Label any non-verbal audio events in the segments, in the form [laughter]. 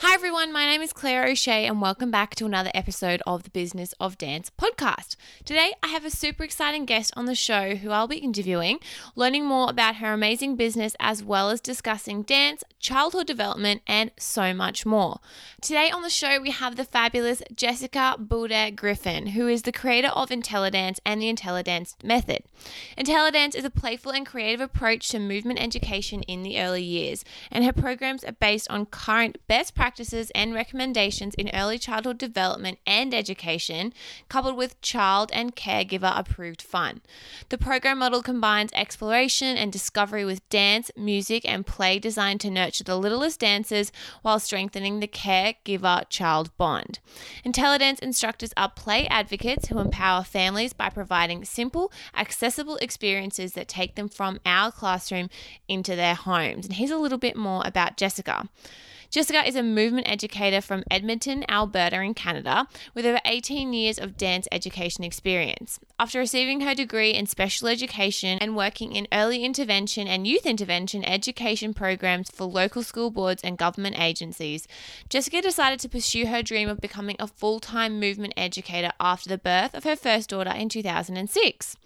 Hi, everyone. My name is Claire O'Shea, and welcome back to another episode of the Business of Dance podcast. Today, I have a super exciting guest on the show who I'll be interviewing, learning more about her amazing business, as well as discussing dance, childhood development, and so much more. Today on the show, we have the fabulous Jessica Boudet Griffin, who is the creator of IntelliDance and the IntelliDance method. IntelliDance is a playful and creative approach to movement education in the early years, and her programs are based on current best practices practices and recommendations in early childhood development and education, coupled with child and caregiver approved fun. The program model combines exploration and discovery with dance, music, and play designed to nurture the littlest dancers while strengthening the caregiver child bond. IntelliDance instructors are play advocates who empower families by providing simple, accessible experiences that take them from our classroom into their homes. And here's a little bit more about Jessica. Jessica is a movement educator from Edmonton, Alberta, in Canada, with over 18 years of dance education experience. After receiving her degree in special education and working in early intervention and youth intervention education programs for local school boards and government agencies, Jessica decided to pursue her dream of becoming a full time movement educator after the birth of her first daughter in 2006.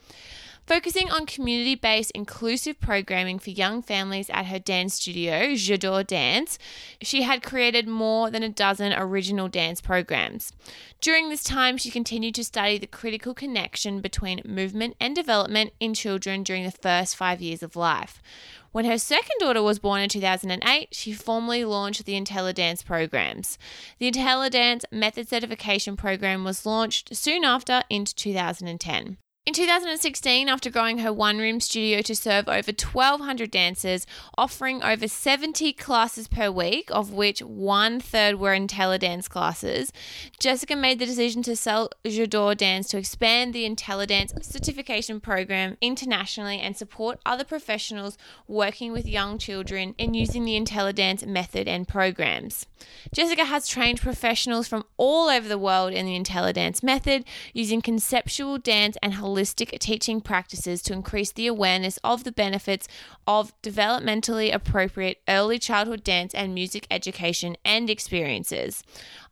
Focusing on community based inclusive programming for young families at her dance studio, J'adore Dance, she had created more than a dozen original dance programs. During this time, she continued to study the critical connection between movement and development in children during the first five years of life. When her second daughter was born in 2008, she formally launched the IntelliDance programs. The IntelliDance Method Certification Program was launched soon after into 2010. In 2016, after growing her one room studio to serve over 1,200 dancers, offering over 70 classes per week, of which one third were IntelliDance classes, Jessica made the decision to sell J'adore Dance to expand the IntelliDance certification program internationally and support other professionals working with young children in using the IntelliDance method and programs. Jessica has trained professionals from all over the world in the IntelliDance method using conceptual dance and holistic teaching practices to increase the awareness of the benefits of developmentally appropriate early childhood dance and music education and experiences.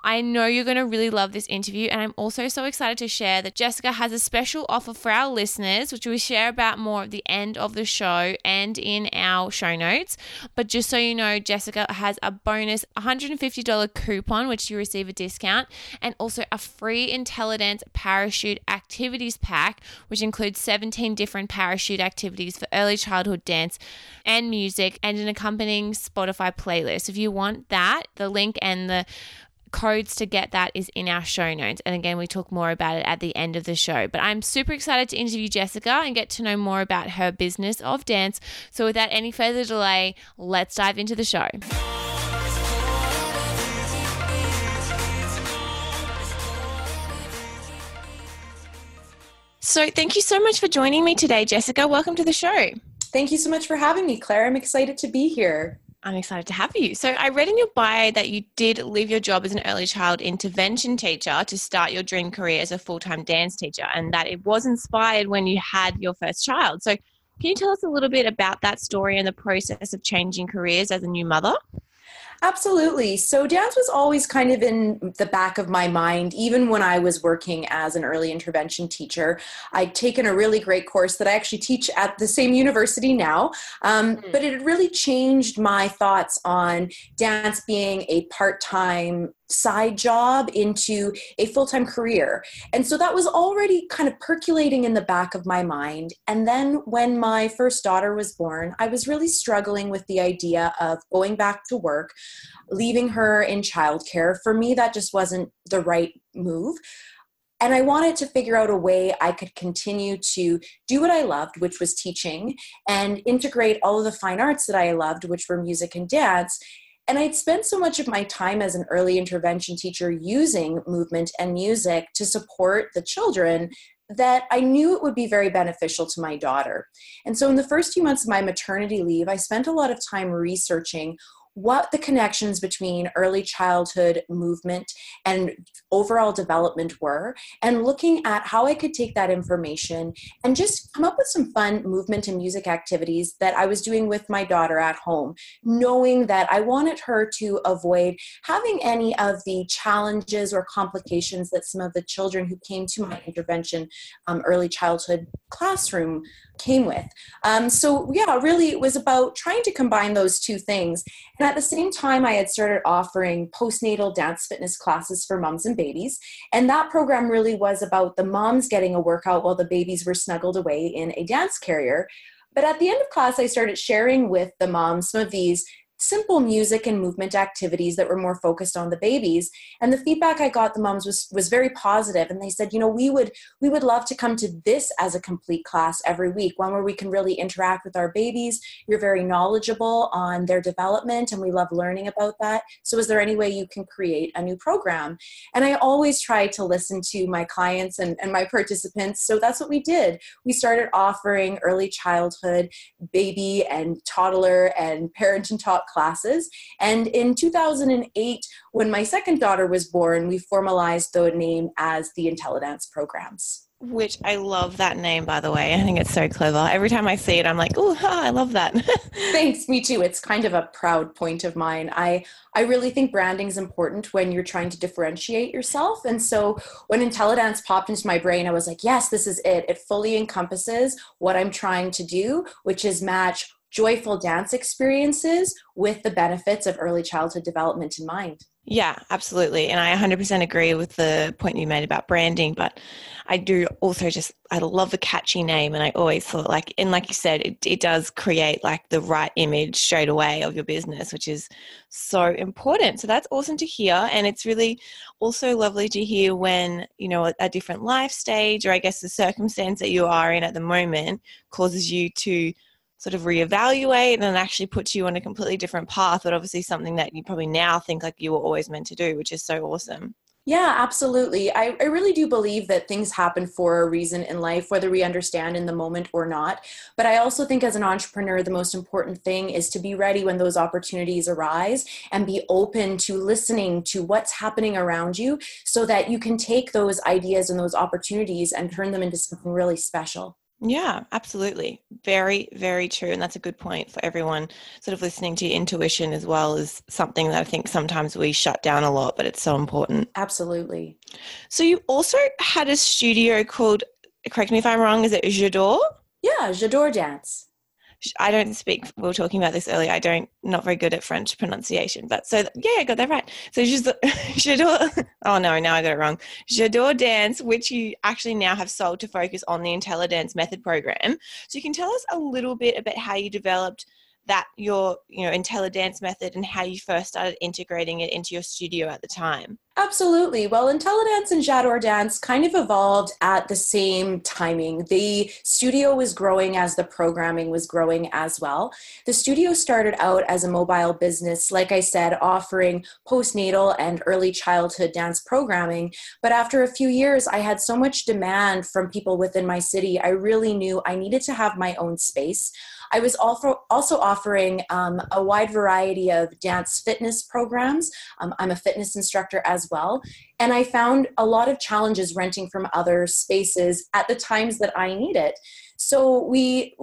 I know you're going to really love this interview, and I'm also so excited to share that Jessica has a special offer for our listeners, which we share about more at the end of the show and in our show notes. But just so you know, Jessica has a bonus $150 coupon, which you receive a discount, and also a free IntelliDance parachute activities pack, which includes 17 different parachute activities for early childhood dance and music, and an accompanying Spotify playlist. If you want that, the link and the codes to get that is in our show notes. And again, we talk more about it at the end of the show. But I'm super excited to interview Jessica and get to know more about her business of dance. So without any further delay, let's dive into the show. So, thank you so much for joining me today, Jessica. Welcome to the show. Thank you so much for having me, Claire. I'm excited to be here. I'm excited to have you. So, I read in your bio that you did leave your job as an early child intervention teacher to start your dream career as a full time dance teacher, and that it was inspired when you had your first child. So, can you tell us a little bit about that story and the process of changing careers as a new mother? Absolutely. So dance was always kind of in the back of my mind, even when I was working as an early intervention teacher. I'd taken a really great course that I actually teach at the same university now, um, mm-hmm. but it had really changed my thoughts on dance being a part time side job into a full time career. And so that was already kind of percolating in the back of my mind. And then when my first daughter was born, I was really struggling with the idea of going back to work, leaving her in childcare. For me, that just wasn't the right move. And I wanted to figure out a way I could continue to do what I loved, which was teaching, and integrate all of the fine arts that I loved, which were music and dance, and I'd spent so much of my time as an early intervention teacher using movement and music to support the children that I knew it would be very beneficial to my daughter. And so, in the first few months of my maternity leave, I spent a lot of time researching what the connections between early childhood movement and overall development were, and looking at how I could take that information and just come up with some fun movement and music activities that I was doing with my daughter at home, knowing that I wanted her to avoid having any of the challenges or complications that some of the children who came to my intervention um, early childhood classroom came with. Um, so, yeah, really, it was about trying to combine those two things. And at the same time, I had started offering postnatal dance fitness classes for moms and babies. And that program really was about the moms getting a workout while the babies were snuggled away in a dance carrier. But at the end of class, I started sharing with the moms some of these simple music and movement activities that were more focused on the babies. And the feedback i got the moms was was very positive. And they said you know we would we would love to come to this as a complete class every week one where we can really interact with our babies. You're very knowledgeable on their development and we love learning about that. So is there any way you can create a new program? And i always try to listen to my clients and, and my [laughs] participants. So that's what we did. We started offering early childhood baby and toddler and parent and talk classes. And in 2008, when my second daughter was born, we formalized the name as the IntelliDance programs. Which I love that name, by the way. I think it's so clever. Every time I see it, I'm like, oh, I love that. [laughs] Thanks, me too. It's kind of a proud point of mine. I I really think branding is important when you're trying to differentiate yourself. And so when IntelliDance popped into my brain, I was like, yes, this is it. It fully encompasses what I'm trying to do, which is match joyful dance experiences with the benefits of early childhood development in mind. Yeah, absolutely. And I 100% agree with the point you made about branding, but I do also just, I love the catchy name. And I always thought like, and like you said, it, it does create like the right image straight away of your business, which is so important. So that's awesome to hear. And it's really also lovely to hear when, you know, a, a different life stage or I guess the circumstance that you are in at the moment causes you to sort of reevaluate and actually puts you on a completely different path, but obviously something that you probably now think like you were always meant to do, which is so awesome. Yeah, absolutely. I, I really do believe that things happen for a reason in life, whether we understand in the moment or not. But I also think as an entrepreneur, the most important thing is to be ready when those opportunities arise and be open to listening to what's happening around you so that you can take those ideas and those opportunities and turn them into something really special. Yeah, absolutely. Very, very true. And that's a good point for everyone sort of listening to your intuition as well as something that I think sometimes we shut down a lot, but it's so important. Absolutely. So you also had a studio called, correct me if I'm wrong, is it J'adore? Yeah, J'adore Dance. I don't speak. We were talking about this earlier. I don't not very good at French pronunciation, but so yeah, I got that right. So [laughs] j'adore. [laughs] Oh no, now I got it wrong. J'adore dance, which you actually now have sold to focus on the IntelliDance method program. So you can tell us a little bit about how you developed that your you know IntelliDance method and how you first started integrating it into your studio at the time. Absolutely. Well, IntelliDance and J'adore Dance kind of evolved at the same timing. The studio was growing as the programming was growing as well. The studio started out as a mobile business, like I said, offering postnatal and early childhood dance programming. But after a few years, I had so much demand from people within my city, I really knew I needed to have my own space. I was also offering um, a wide variety of dance fitness programs. Um, I'm a fitness instructor as well, and I found a lot of challenges renting from other spaces at the times that I need it. So we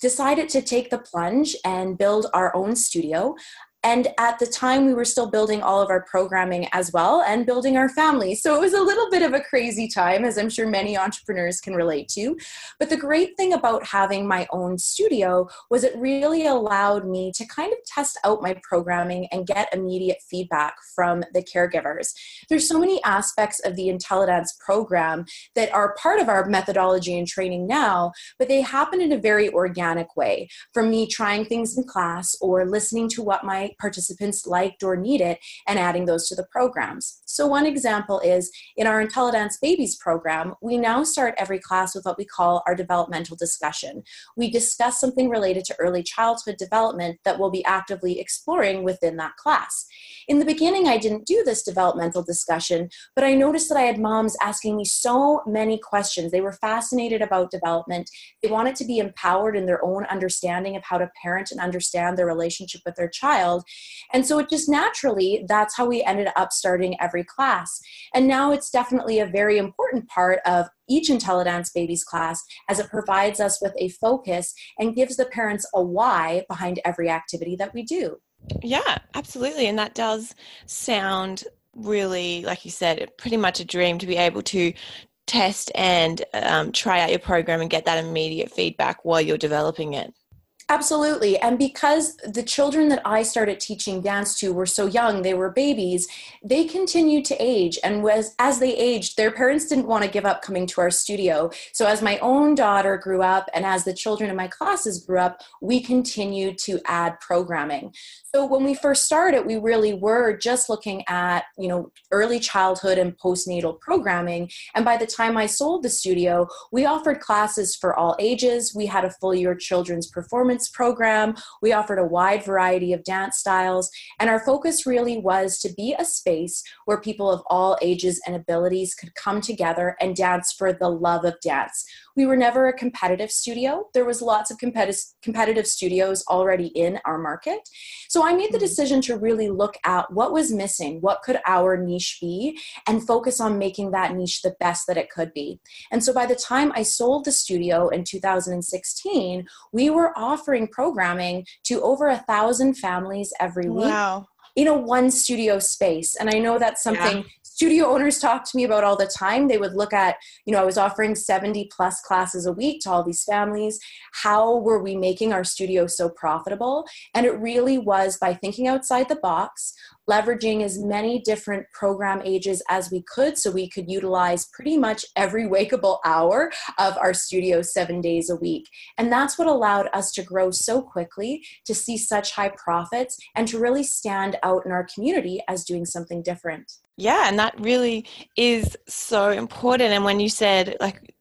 decided to take the plunge and build our own studio. And at the time, we were still building all of our programming as well and building our family. So it was a little bit of a crazy time, as I'm sure many entrepreneurs can relate to. But the great thing about having my own studio was it really allowed me to kind of test out my programming and get immediate feedback from the caregivers. There's so many aspects of the IntelliDance program that are part of our methodology and training now, but they happen in a very organic way from me trying things in class or listening to what my participants liked or needed and adding those to the programs. So, one example is in our IntelliDance Babies program, we now start every class with what we call our developmental discussion. We discuss something related to early childhood development that we'll be actively exploring within that class. In the beginning, I didn't do this developmental discussion, but I noticed that I had moms asking me so many questions. They were fascinated about development. They wanted to be empowered in their own understanding of how to parent and understand their relationship with their child. And so it just naturally, that's how we ended up starting every class. And now it's definitely a very important part of each IntelliDance Babies class as it provides us with a focus and gives the parents a why behind every activity that we do. Yeah, absolutely. And that does sound really, like you said, pretty much a dream to be able to test and um, try out your program and get that immediate feedback while you're developing it. Absolutely. And because the children that I started teaching dance to were so young, they were babies, they continued to age. And was, as they aged, their parents didn't want to give up coming to our studio. So as my own daughter grew up and as the children in my classes grew up, we continued to add programming. So when we first started, we really were just looking at, you know, early childhood and postnatal programming. And by the time I sold the studio, we offered classes for all ages. We had a full year children's performance program. We offered a wide variety of dance styles. And our focus really was to be a space where people of all ages and abilities could come together and dance for the love of dance. We were never a competitive studio. There was lots of competitive competitive studios already in our market. So I made the hmm. decision to really look at what was missing, what could our niche be, and focus on making that niche the best that it could be. And so by the time I sold the studio in 2016, we were offering programming to over a thousand families every week. Wow in a one studio space. And I know that's something yeah studio owners talk to me about all the time they would look at you know i was offering 70 plus classes a week to all these families how were we making our studio so profitable and it really was by thinking outside the box leveraging as many different program ages as we could so we could utilize pretty much every wakeable hour of our studio seven days a week. And that's what allowed us to grow so quickly, to see such high profits, and to really stand out in our community as doing something different. Yeah, and that really is so important. And when you said, like,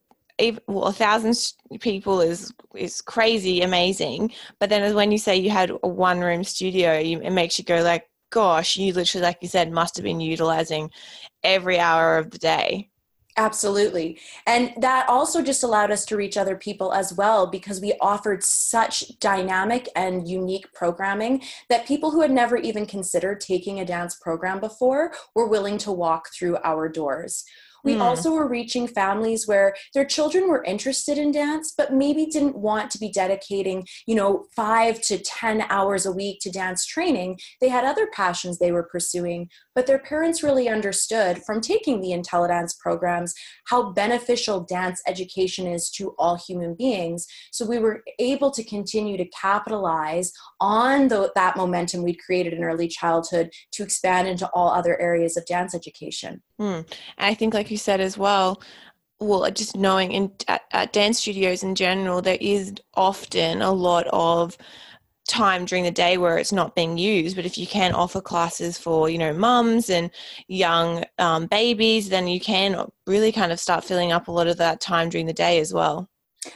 well, a thousand people is is crazy amazing but then when you say you had a one room studio you, it makes you go like gosh, you literally, like you said, must have been utilizing every hour of the day. Absolutely. And that also just allowed us to reach other people as well because we offered such dynamic and unique programming that people who had never even considered taking a dance program before were willing to walk through our doors. We mm. also were reaching families where their children were interested in dance, but maybe didn't want to be dedicating, you know, five to 10 hours a week to dance training. They had other passions they were pursuing, but their parents really understood from taking the IntelliDance programs how beneficial dance education is to all human beings. So we were able to continue to capitalize on the, that momentum we'd created in early childhood to expand into all other areas of dance education. Mm. And I think, like you said as well, well, just knowing in at, at dance studios in general, there is often a lot of time during the day where it's not being used but if you can offer classes for you know mums and young um, babies then you can really kind of start filling up a lot of that time during the day as well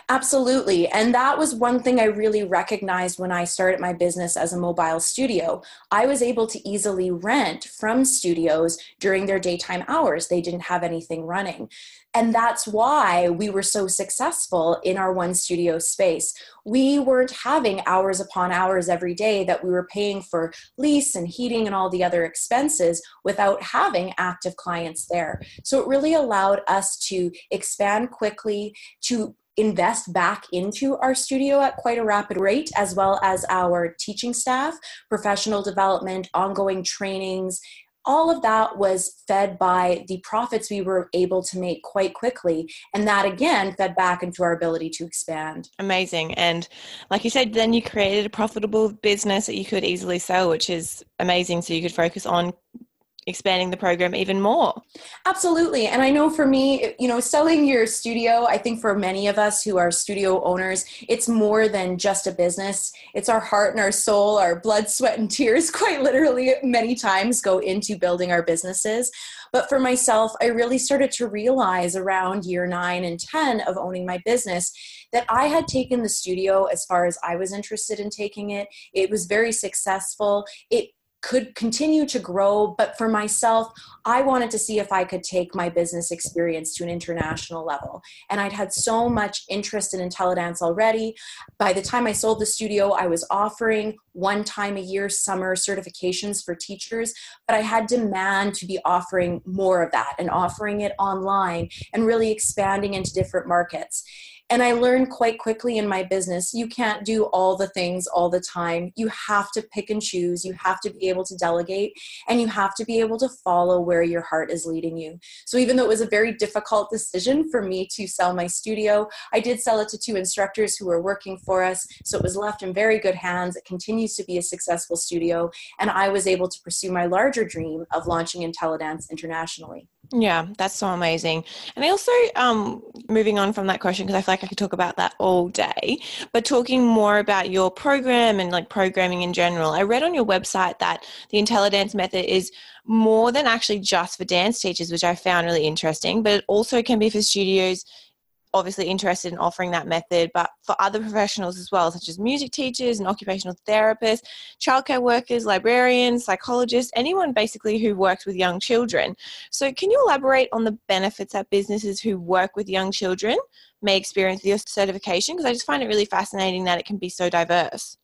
Absolutely. And that was one thing I really recognized when I started my business as a mobile studio. I was able to easily rent from studios during their daytime hours. They didn't have anything running. And that's why we were so successful in our one studio space. We weren't having hours upon hours every day that we were paying for lease and heating and all the other expenses without having active clients there. So it really allowed us to expand quickly, to invest back into our studio at quite a rapid rate, as well as our teaching staff, professional development, ongoing trainings, all of that was fed by the profits we were able to make quite quickly. And that again fed back into our ability to expand. Amazing. And like you said, then you created a profitable business that you could easily sell, which is amazing. So you could focus on expanding the program even more. Absolutely. And I know for me, you know, selling your studio, I think for many of us who are studio owners, it's more than just a business. It's our heart and our soul, our blood, sweat, and tears, [laughs] quite literally, many times go into building our businesses. But for myself, I really started to realize around year nine and 10 of owning my business that I had taken the studio as far as I was interested in taking it. It was very successful. It could continue to grow. But for myself, I wanted to see if I could take my business experience to an international level. And I'd had so much interest in IntelliDance already. By the time I sold the studio, I was offering one time a year summer certifications for teachers, but I had demand to be offering more of that and offering it online and really expanding into different markets. And I learned quite quickly in my business you can't do all the things all the time. You have to pick and choose. You have to be able to delegate and you have to be able to follow where your heart is leading you. So, even though it was a very difficult decision for me to sell my studio, I did sell it to two instructors who were working for us. So, it was left in very good hands. It continues to be a successful studio. And I was able to pursue my larger dream of launching IntelliDance internationally. Yeah, that's so amazing. And I also, um, moving on from that question, because I feel like I could talk about that all day, but talking more about your program and like programming in general, I read on your website that the IntelliDance method is more than actually just for dance teachers, which I found really interesting, but it also can be for studios obviously interested in offering that method, but for other professionals as well, such as music teachers and occupational therapists, childcare workers, librarians, psychologists, anyone basically who works with young children. So, can you elaborate on the benefits that businesses who work with young children may experience with your certification? Because I just find it really fascinating that it can be so diverse.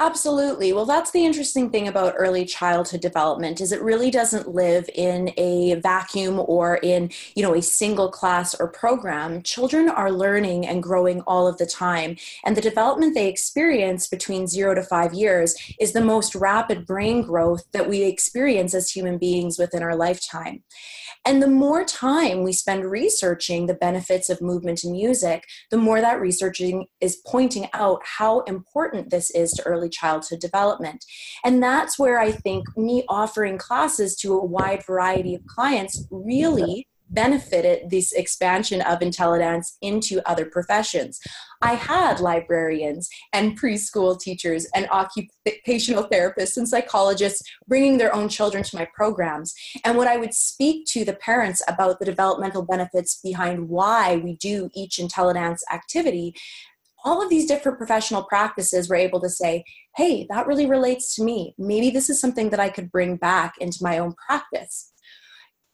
Absolutely. Well, that's the interesting thing about early childhood development is it really doesn't live in a vacuum or in, you know, a single class or program. Children are learning and growing all of the time, and the development they experience between 0 to 5 years is the most rapid brain growth that we experience as human beings within our lifetime. And the more time we spend researching the benefits of movement and music, the more that researching is pointing out how important this is to early childhood development. And that's where I think me offering classes to a wide variety of clients really benefited this expansion of IntelliDance into other professions. I had librarians and preschool teachers and occupational therapists and psychologists bringing their own children to my programs. And when I would speak to the parents about the developmental benefits behind why we do each IntelliDance activity, all of these different professional practices were able to say, hey, that really relates to me. Maybe this is something that I could bring back into my own practice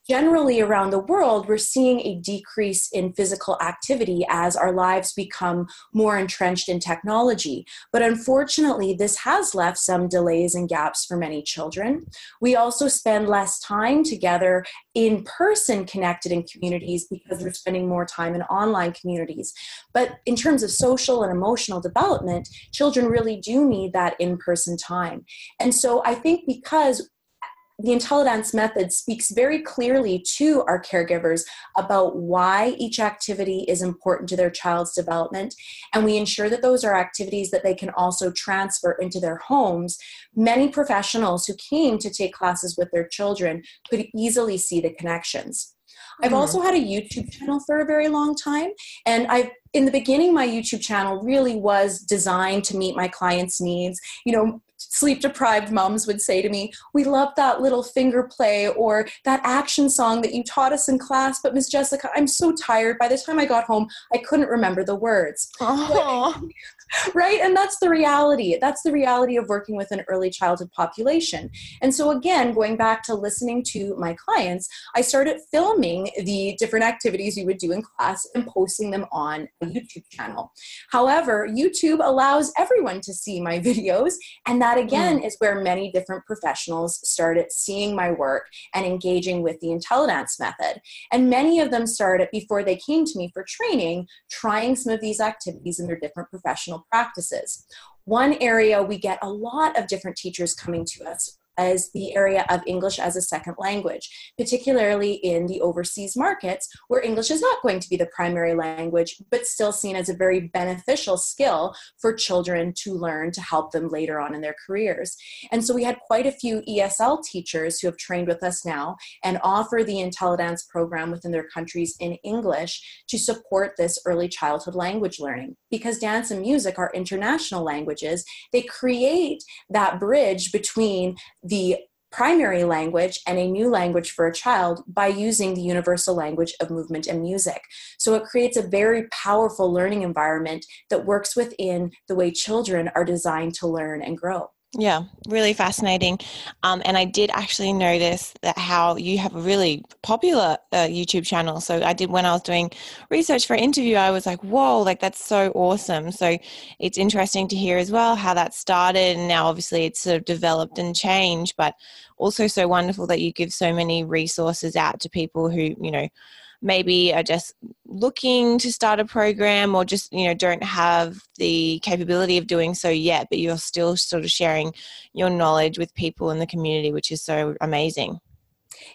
generally around the world, we're seeing a decrease in physical activity as our lives become more entrenched in technology. But unfortunately, this has left some delays and gaps for many children. We also spend less time together in person connected in communities because we're spending more time in online communities. But in terms of social and emotional development, children really do need that in person time. And so I think because the IntelliDance method speaks very clearly to our caregivers about why each activity is important to their child's development, and we ensure that those are activities that they can also transfer into their homes. Many professionals who came to take classes with their children could easily see the connections. I've also mm-hmm. had a YouTube channel for a very long time, and I've in the beginning my youtube channel really was designed to meet my clients needs you know sleep deprived moms would say to me, We love that little finger play or that action song that you taught us in class, but Miss Jessica, I'm so tired. By the time I got home, I couldn't remember the words. Oh. [laughs] right? And that's the reality. That's the reality of working with an early childhood population. And so, again, going back to listening to my clients, I started filming the different activities you would do in class and posting them on a YouTube channel. However, YouTube allows everyone to see my [laughs] videos, and that again mm. is where many different professionals started seeing my work and engaging with the IntelliDance method. And many of them started before they came to me for training, trying some of these activities in their different professional practices. One area we get a lot of different teachers coming to us as the area of English as a second language, particularly in the overseas markets where English is not going to be the primary language, but still seen as a very beneficial skill for children to learn to help them later on in their careers. And so we had quite a few ESL teachers who have trained with us now and offer the IntelliDance program within their countries in English to support this early childhood language learning. Because dance and music are international languages, they create that bridge between the primary language and a new language for a child by using the universal language of movement and music. So it creates a very powerful learning environment that works within the way children are designed to learn and grow. Yeah, really fascinating. Um, and I did actually notice that how you have a really popular uh, YouTube channel. So I did when I was doing research for interview, I was like, whoa, like that's so awesome. So it's interesting to hear as well how that started. And now obviously it's sort of developed and changed, but also so wonderful that you give so many resources out to people who, you know, maybe are just looking to start a program or just you know don't have the capability of doing so yet but you're still sort of sharing your knowledge with people in the community which is so amazing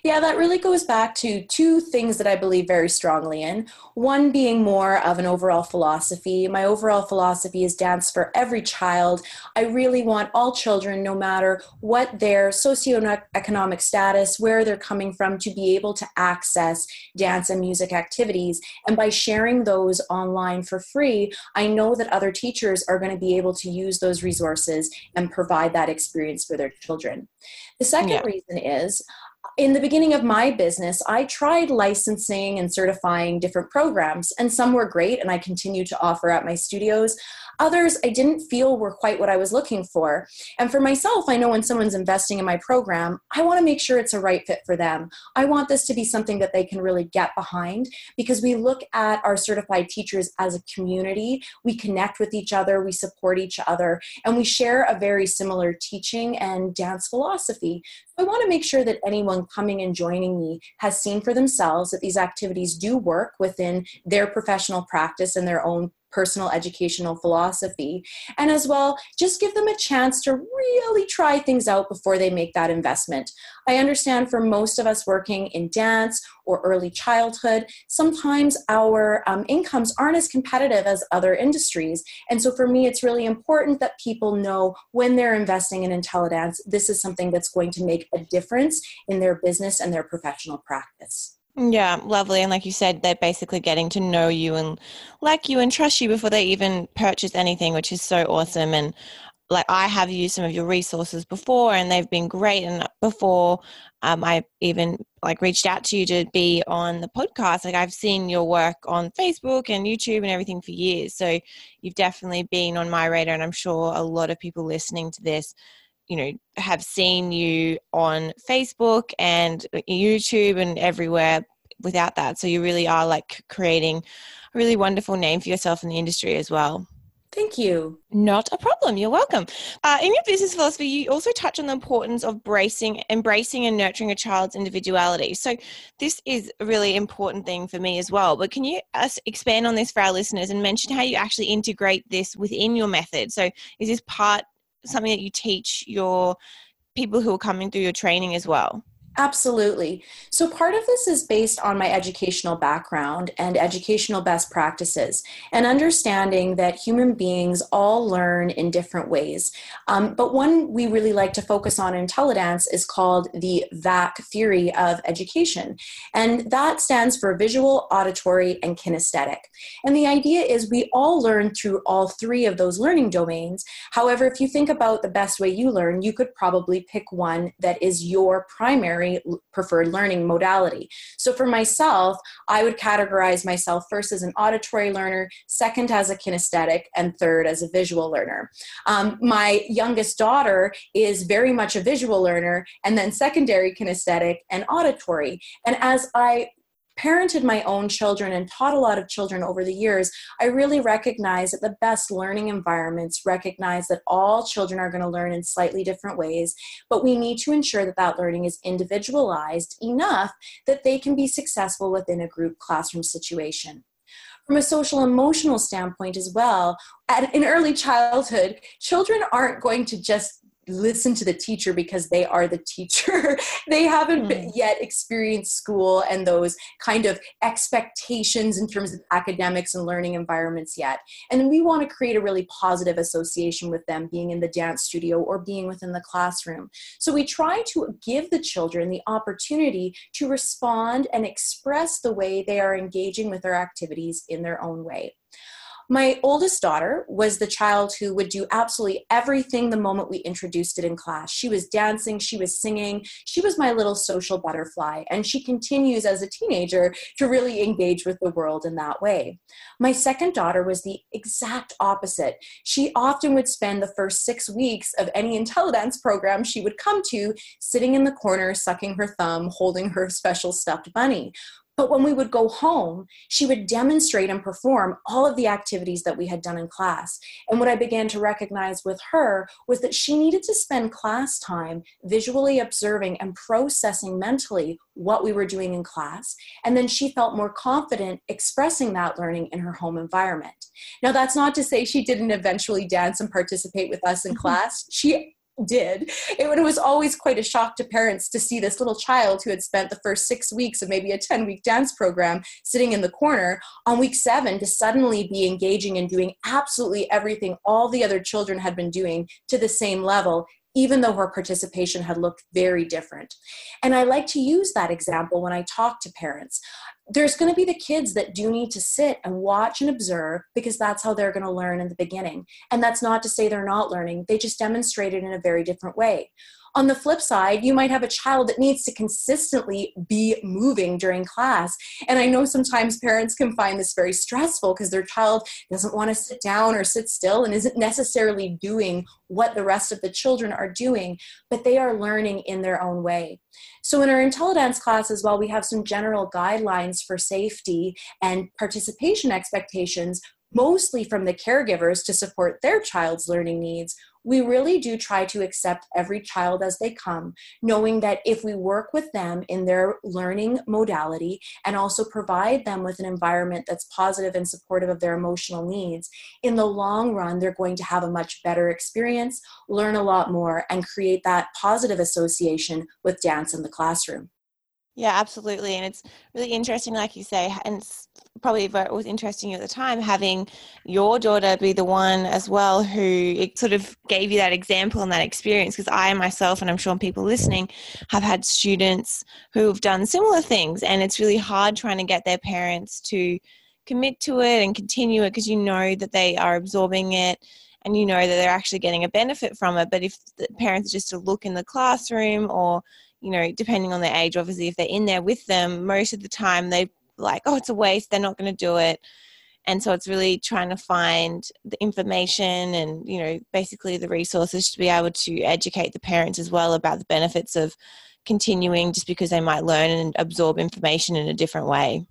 yeah, that really goes back to two things that I believe very strongly in. One being more of an overall philosophy. My overall philosophy is dance for every child. I really want all children, no matter what their socioeconomic status, where they're coming from, to be able to access dance and music activities. And by sharing those online for free, I know that other teachers are going to be able to use those resources and provide that experience for their children. The second yeah. reason is in the beginning of my business, I tried licensing and certifying different programs, and some were great, and I continue to offer at my studios. Others I didn't feel were quite what I was looking for. And for myself, I know when someone's investing in my program, I want to make sure it's a right fit for them. I want this to be something that they can really get behind because we look at our certified teachers as a community. We connect with each other, we support each other, and we share a very similar teaching and dance philosophy. I want to make sure that anyone coming and joining me has seen for themselves that these activities do work within their professional practice and their own personal educational philosophy. And as well, just give them a chance to really try things out before they make that investment. I understand for most of us working in dance or early childhood, sometimes our um, incomes aren't as competitive as other industries. And so for me, it's really important that people know when they're investing in IntelliDance, this is something that's going to make a difference in their business and their professional practice. Yeah, lovely. And like you said, they're basically getting to know you and like you and trust you before they even purchase anything, which is so awesome. And like I have used some of your resources before and they've been great. And before um, I even like reached out to you to be on the podcast, like I've seen your work on Facebook and YouTube and everything for years. So you've definitely been on my radar. And I'm sure a lot of people listening to this you know have seen you on facebook and youtube and everywhere without that so you really are like creating a really wonderful name for yourself in the industry as well Thank you. Not a problem. You're welcome. Uh, in your business philosophy, you also touch on the importance of bracing, embracing, and nurturing a child's individuality. So, this is a really important thing for me as well. But can you uh, expand on this for our listeners and mention how you actually integrate this within your method? So, is this part something that you teach your people who are coming through your training as well? Absolutely. So, part of this is based on my educational background and educational best practices, and understanding that human beings all learn in different ways. Um, but one we really like to focus on in IntelliDance is called the VAC theory of education. And that stands for visual, auditory, and kinesthetic. And the idea is we all learn through all three of those learning domains. However, if you think about the best way you learn, you could probably pick one that is your primary primary preferred learning modality. So for myself, I would categorize myself first as an auditory learner, second as a kinesthetic, and third as a visual learner. Um, my youngest daughter is very much a visual learner, and then secondary kinesthetic and auditory. And as I parented my own children and taught a lot of children over the years, I really recognize that the best learning environments recognize that all children are going to learn in slightly different ways, but we need to ensure that that learning is individualized enough that they can be successful within a group classroom situation. From a social emotional standpoint as well at, in early childhood children aren't going to just listen to the teacher because they are the teacher. [laughs] they haven't mm. yet experienced school and those kind of expectations in terms of academics and learning environments yet. And we want to create a really positive association with them being in the dance studio or being within the classroom. So we try to give the children the opportunity to respond and express the way they are engaging with their activities in their own way. My oldest daughter was the child who would do absolutely everything the moment we introduced it in class. She was dancing, she was singing, she was my little social butterfly, and she continues as a teenager to really engage with the world in that way. My second daughter was the exact opposite. She often would spend the first six weeks of any IntelliDance program she would come to sitting in the corner, sucking her thumb, holding her [laughs] special stuffed bunny. But when we would go home, she would demonstrate and perform all of the activities that we had done in class. And what I began to recognize with her was that she needed to spend class time visually observing and processing mentally what we were doing in class. And then she felt more confident expressing that learning in her home environment. Now, that's not to say she didn't eventually dance and participate with us in [laughs] class. She did. It, was always quite a shock to parents to see this little child who had spent the first six weeks of maybe a 10 week dance program sitting in the corner on week seven to suddenly be engaging and doing absolutely everything all the other children had been doing to the same level even though her participation had looked very different. And I like to use that example when I talk to parents there's going to be the kids that do need to sit and watch and observe because that's how they're going to learn in the beginning. And that's not to say they're not learning, they just demonstrate it in a very different way. On the flip side, you might have a child that needs to consistently be moving during class. And I know sometimes parents can find this very stressful because their child doesn't want to sit down or sit still and isn't necessarily doing what the rest of the children are doing, but they are learning in their own way. So, in our IntelliDance class as well, we have some general guidelines for safety and participation expectations, mostly from the caregivers to support their child's learning needs, we really do try to accept every child as they come, knowing that if we work with them in their learning modality and also provide them with an environment that's positive and supportive of their emotional needs, in the long run, they're going to have a much better experience, learn a lot more, and create that positive association with dance in the classroom. Yeah, absolutely. And it's really interesting, like you say, and it's probably what was interesting at the time, having your daughter be the one as well who it sort of gave you that example and that experience. Because I myself, and I'm sure people listening, have had students who've done similar things. And it's really hard trying to get their parents to commit to it and continue it because you know that they are absorbing it and you know that they're actually getting a benefit from it. But if the parents just to look in the classroom or you know, depending on their age, obviously, if they're in there with them, most of the time they like, oh, it's a waste, they're not going to do it. And so it's really trying to find the information and, you know, basically the resources to be able to educate the parents as well about the benefits of continuing just because they might learn and absorb information in a different way.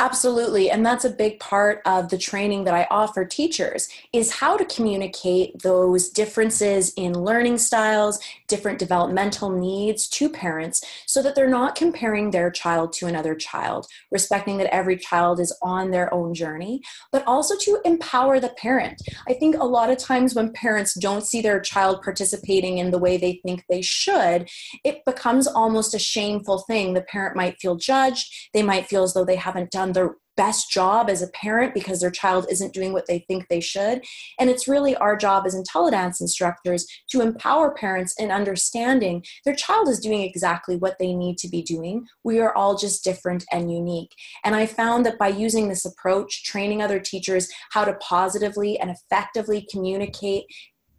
Absolutely. And that's a big part of the training that I offer teachers is how to communicate those differences in learning styles, different developmental needs to parents so that they're not comparing their child to another child, respecting that every child is on their own journey, but also to empower the parent. I think a lot of times when parents don't see their child participating in the way they think they should, it becomes almost a shameful thing. The parent might feel judged, they might feel as though they haven't haven't done their best job as a parent because their child isn't doing what they think they should. And it's really our job as IntelliDance instructors to empower parents in understanding their child is doing exactly what they need to be doing. We are all just different and unique. And I found that by using this approach, training other teachers how to positively and effectively communicate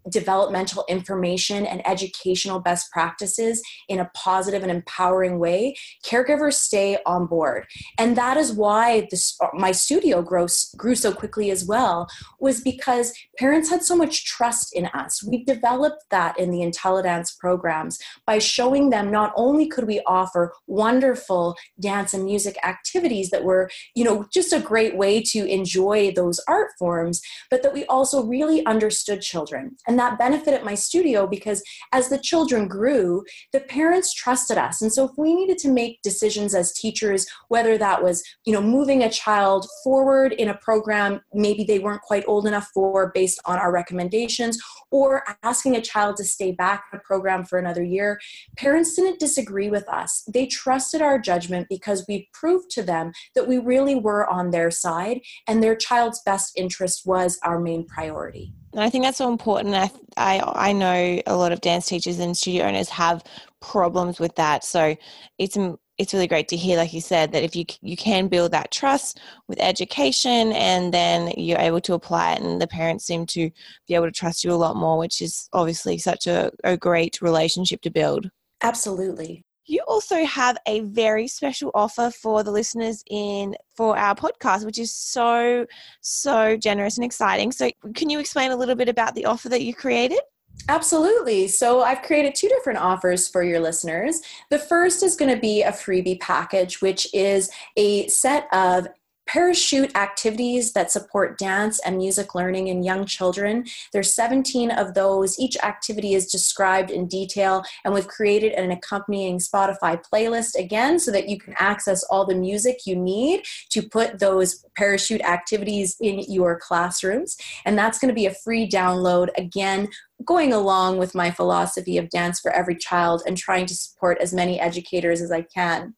developmental information and educational best practices in a positive and empowering way, caregivers stay on board. And that is why this, my studio grows, grew so quickly as well, was because parents had so much trust in us. We developed that in the IntelliDance programs by showing them not only could we offer wonderful dance and music activities that were, you know, just a great way to enjoy those art forms, but that we also really understood children. And that benefited my studio because as the children grew, the parents trusted us. And so if we needed to make decisions as teachers, whether that was, you know, moving a child forward in a program maybe they weren't quite old enough for based on our recommendations, or asking a child to stay back in a program for another year, parents didn't disagree with us. They trusted our judgment because we proved to them that we really were on their side and their child's best interest was our main priority. And I think that's so important. I, I, I know a lot of dance teachers and studio owners have problems with that. So it's it's really great to hear, like you said, that if you you can build that trust with education, and then you're able to apply it, and the parents seem to be able to trust you a lot more, which is obviously such a, a great relationship to build. Absolutely. You also have a very special offer for the listeners in for our podcast, which is so so generous and exciting. So, can you explain a little bit about the offer that you created? Absolutely. So I've created two different offers for your listeners. The first is going to be a freebie package, which is a set of parachute activities that support dance and music learning in young children. There's 17 of those. Each activity is described in detail, and we've created an accompanying Spotify playlist again so that you can access all the music you need to put those parachute activities in your classrooms. And that's going to be a free download again going along with my philosophy of dance for every child and trying to support as many educators as I can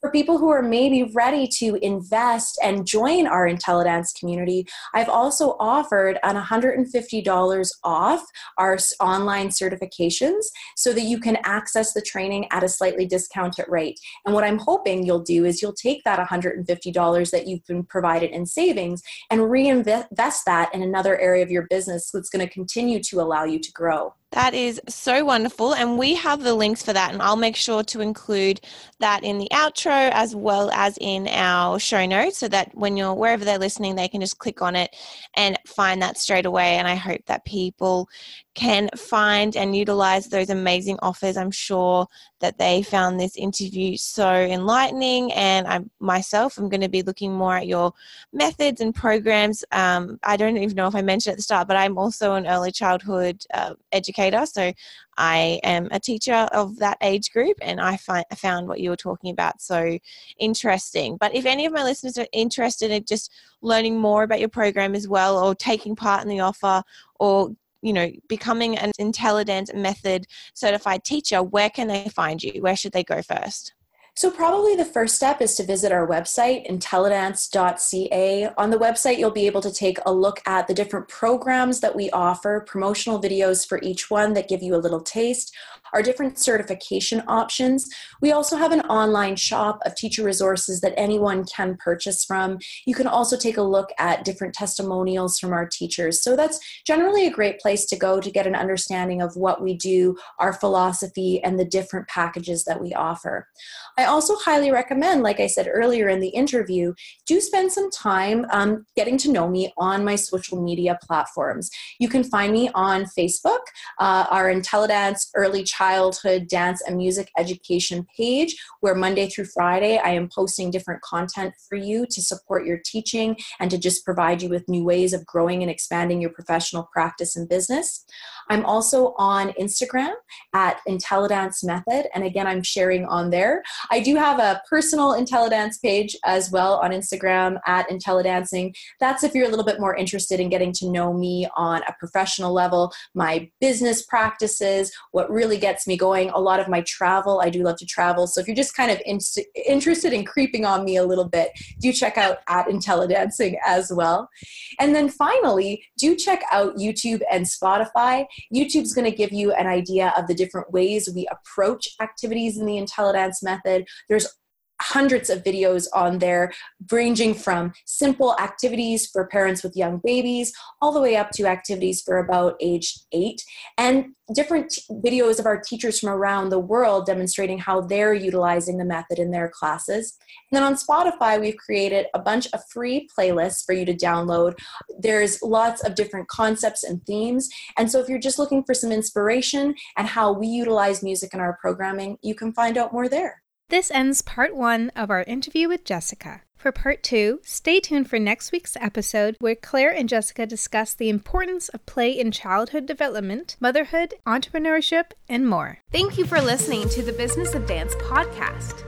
for people who are maybe ready to invest and join our IntelliDance community, I've also offered an $150 off our online certifications so that you can access the training at a slightly discounted rate. And what I'm hoping you'll do is you'll take that $150 that you've been provided in savings and reinvest that in another area of your business that's going to continue to allow you to grow. That is so wonderful. And we have the links for that. And I'll make sure to include that in the outro as well as in our show notes so that when you're wherever they're listening, they can just click on it and find that straight away. And I hope that people can find and utilize those amazing offers. I'm sure that they found this interview so enlightening, and I myself I'm going to be looking more at your methods and programs. Um, I don't even know if I mentioned at the start, but I'm also an early childhood uh, educator, so I am a teacher of that age group, and I find, found what you were talking about so interesting. But if any of my listeners are interested in just learning more about your program as well, or taking part in the offer, or you know, becoming an IntelliDance method certified teacher, where can they find you? Where should they go first? So, probably the first step is to visit our website, intellidance.ca. On the website, you'll be able to take a look at the different programs that we offer, promotional videos for each one that give you a little taste, our different certification options. We also have an online shop of teacher resources that anyone can purchase from. You can also take a look at different testimonials from our teachers. So, that's generally a great place to go to get an understanding of what we do, our philosophy, and the different packages that we offer. I also highly recommend, like I said earlier in the interview, do spend some time um, getting to know me on my social media platforms. You can find me on Facebook, uh, our IntelliDance Early Childhood Dance and Music Education page, where Monday through Friday I am posting different content for you to support your teaching and to just provide you with new ways of growing and expanding your professional practice and business. I'm also on Instagram at IntelliDance Method, and again, I'm sharing on there. I do have a personal IntelliDance page as well on Instagram at IntelliDancing. That's if you're a little bit more interested in getting to know me on a professional level, my business practices, what really gets me going, a lot of my travel. I do love to travel. So if you're just kind of in- interested in creeping on me a little bit, do check out at IntelliDancing as well. And then finally, do check out YouTube and Spotify. YouTube's going to give you an idea of the different ways we approach activities in the IntelliDance method. There's hundreds of videos on there, ranging from simple activities for parents with young babies all the way up to activities for about age eight, and different t- videos of our teachers from around the world demonstrating how they're utilizing the method in their classes. And then on Spotify, we've created a bunch of free playlists for you to download. There's lots of different concepts and themes. And so if you're just looking for some inspiration and how we utilize music in our programming, you can find out more there. This ends part one of our interview with Jessica. For part two, stay tuned for next week's episode where Claire and Jessica discuss the importance of play in childhood development, motherhood, entrepreneurship, and more. Thank you for listening to the Business of Dance podcast.